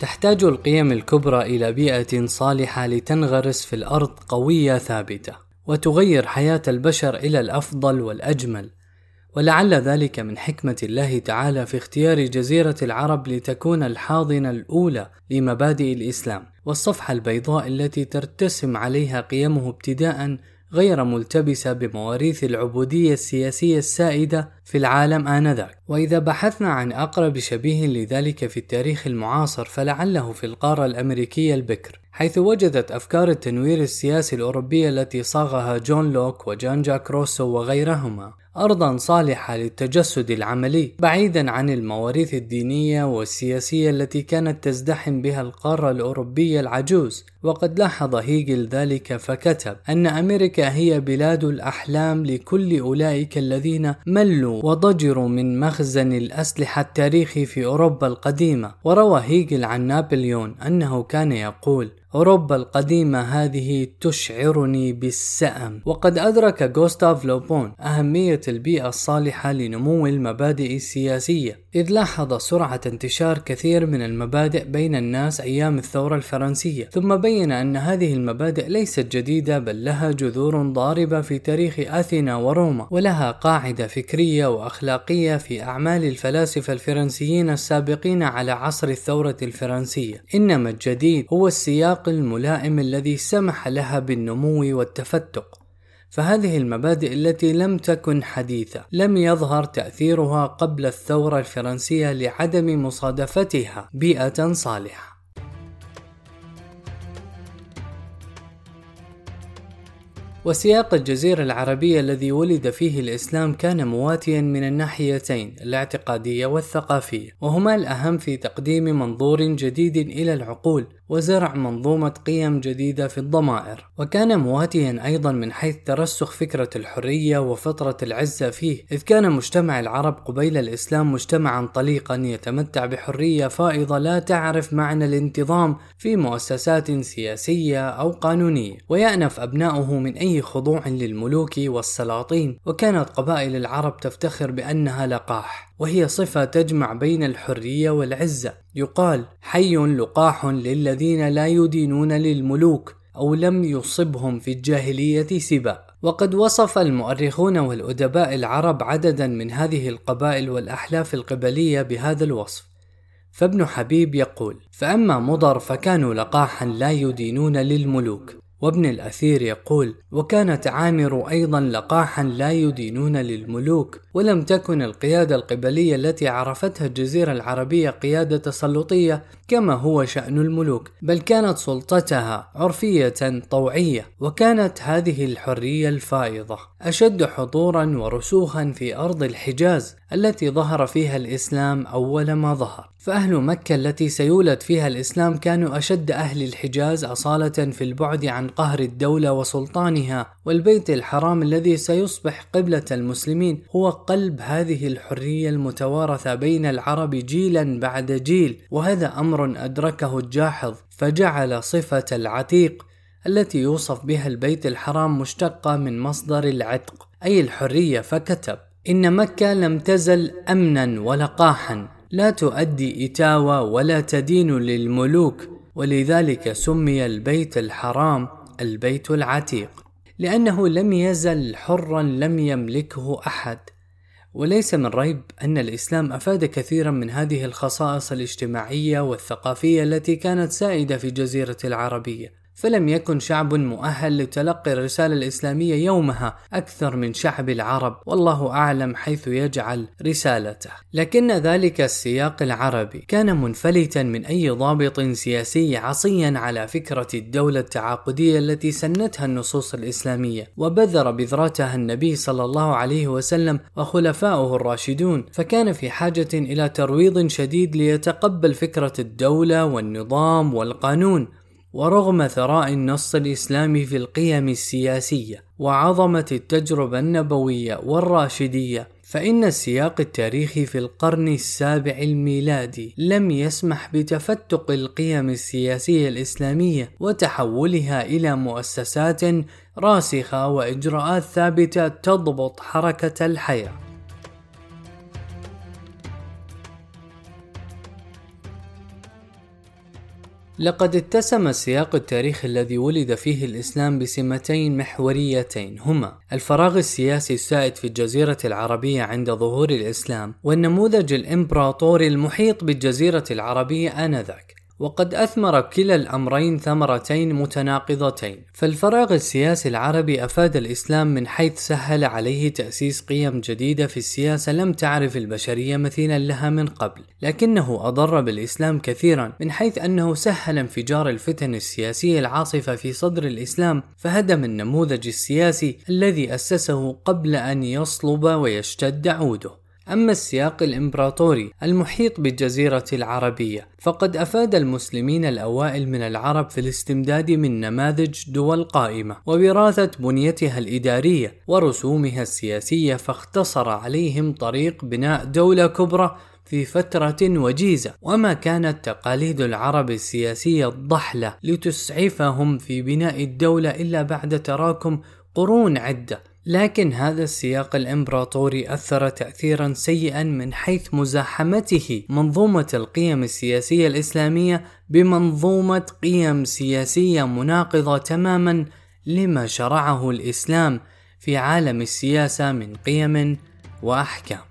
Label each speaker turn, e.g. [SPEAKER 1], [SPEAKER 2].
[SPEAKER 1] تحتاج القيم الكبرى إلى بيئة صالحة لتنغرس في الأرض قوية ثابتة، وتغير حياة البشر إلى الأفضل والأجمل، ولعل ذلك من حكمة الله تعالى في اختيار جزيرة العرب لتكون الحاضنة الأولى لمبادئ الإسلام، والصفحة البيضاء التي ترتسم عليها قيمه ابتداء غير ملتبسة بمواريث العبودية السياسية السائدة في العالم آنذاك، وإذا بحثنا عن أقرب شبيه لذلك في التاريخ المعاصر فلعله في القارة الأمريكية البكر، حيث وجدت أفكار التنوير السياسي الأوروبية التي صاغها جون لوك وجان جاك روسو وغيرهما أرضا صالحة للتجسد العملي بعيدا عن المواريث الدينية والسياسية التي كانت تزدحم بها القارة الأوروبية العجوز. وقد لاحظ هيجل ذلك فكتب أن أمريكا هي بلاد الأحلام لكل أولئك الذين ملوا وضجروا من مخزن الأسلحة التاريخي في أوروبا القديمة. وروى هيجل عن نابليون أنه كان يقول أوروبا القديمة هذه تشعرني بالسأم. وقد أدرك غوستاف لوبون أهمية البيئة الصالحة لنمو المبادئ السياسية إذ لاحظ سرعة انتشار كثير من المبادئ بين الناس أيام الثورة الفرنسية ثم بين أن هذه المبادئ ليست جديدة بل لها جذور ضاربة في تاريخ أثينا وروما ولها قاعدة فكرية وأخلاقية في أعمال الفلاسفة الفرنسيين السابقين على عصر الثورة الفرنسية. إنما الجديد هو السياق الملائم الذي سمح لها بالنمو والتفتق. فهذه المبادئ التي لم تكن حديثة لم يظهر تأثيرها قبل الثورة الفرنسية لعدم مصادفتها بيئة صالحة. وسياق الجزيرة العربية الذي ولد فيه الإسلام كان مواتيا من الناحيتين الاعتقادية والثقافية. وهما الأهم في تقديم منظور جديد إلى العقول وزرع منظومة قيم جديدة في الضمائر. وكان مواتيا أيضا من حيث ترسخ فكرة الحرية وفطرة العزة فيه إذ كان مجتمع العرب قبيل الإسلام مجتمعا طليقا يتمتع بحرية فائضة لا تعرف معنى الانتظام في مؤسسات سياسية أو قانونية. ويأنف أبناؤه من أي خضوع للملوك والسلاطين. وكانت قبائل العرب تفتخر بأنها لقاح. وهي صفة تجمع بين الحرية والعزة. يقال حي لقاح للذين لا يدينون للملوك أو لم يصبهم في الجاهلية سباء وقد وصف المؤرخون والأدباء العرب عددا من هذه القبائل والأحلاف القبلية بهذا الوصف. فابن حبيب يقول فأما مضر فكانوا لقاحا لا يدينون للملوك. وابن الأثير يقول وكانت عامر أيضا لقاحا لا يدينون للملوك. ولم تكن القيادة القبلية التي عرفتها الجزيرة العربية قيادة تسلطية كما هو شأن الملوك بل كانت سلطتها عرفية طوعية وكانت هذه الحرية الفائضة أشد حضورا ورسوخا في أرض الحجاز التي ظهر فيها الإسلام أول ما ظهر. فأهل مكة التي سيولد فيها الإسلام كانوا أشد أهل الحجاز أصالة في البعد عن قهر الدولة وسلطانها والبيت الحرام الذي سيصبح قبلة المسلمين هو قلب هذه الحرية المتوارثة بين العرب جيلا بعد جيل وهذا أمر أدركه الجاحظ فجعل صفة العتيق التي يوصف بها البيت الحرام مشتقة من مصدر العتق أي الحرية فكتب إن مكة لم تزل أمنا ولقاحا لا تؤدي إتاوة ولا تدين للملوك ولذلك سمي البيت الحرام البيت العتيق لأنه لم يزل حرا لم يملكه أحد. وليس من ريب أن الإسلام أفاد كثيرا من هذه الخصائص الاجتماعية والثقافية التي كانت سائدة في الجزيرة العربية. فلم يكن شعب مؤهل لتلقي الرسالة الإسلامية يومها أكثر من شعب العرب والله أعلم حيث يجعل رسالته. لكن ذلك السياق العربي كان منفلتا من أي ضابط سياسي عصيا على فكرة الدولة التعاقدية التي سنتها النصوص الإسلامية وبذر بذرتها النبي صلى الله عليه وسلم وخلفاؤه الراشدون. فكان في حاجة إلى ترويض شديد ليتقبل فكرة الدولة والنظام والقانون. ورغم ثراء النص الإسلامي في القيم السياسية وعظمة التجربة النبوية والراشدية فإن السياق التاريخي في القرن السابع الميلادي لم يسمح بتفتق القيم السياسية الإسلامية وتحولها إلى مؤسسات راسخة وإجراءات ثابتة تضبط حركة الحياة. لقد اتسم السياق التاريخي الذي ولد فيه الإسلام بسمتين محوريتين هما الفراغ السياسي السائد في الجزيرة العربية عند ظهور الإسلام والنموذج الإمبراطوري المحيط بالجزيرة العربية آنذاك. وقد أثمر كلا الأمرين ثمرتين متناقضتين. فالفراغ السياسي العربي أفاد الإسلام من حيث سهل عليه تأسيس قيم جديدة في السياسة لم تعرف البشرية مثيلا لها من قبل لكنه أضر بالإسلام كثيرا. من حيث أنه سهل انفجار الفتن السياسية العاصفة في صدر الإسلام فهدم النموذج السياسي الذي أسسه قبل أن يصلب ويشتد عوده. أما السياق الإمبراطوري المحيط بالجزيرة العربية فقد أفاد المسلمين الأوائل من العرب في الاستمداد من نماذج دول قائمة ووراثة بنيتها الإدارية ورسومها السياسية فاختصر عليهم طريق بناء دولة كبرى في فترة وجيزة. وما كانت تقاليد العرب السياسية الضحلة لتسعفهم في بناء الدولة إلا بعد تراكم قرون عدة لكن هذا السياق الإمبراطوري أثر تاثيرا سيئا من حيث مزاحمته منظومة القيم السياسية الإسلامية بمنظومة قيم سياسية مناقضة تماما لما شرعه الإسلام في عالم السياسة من قيم وأحكام.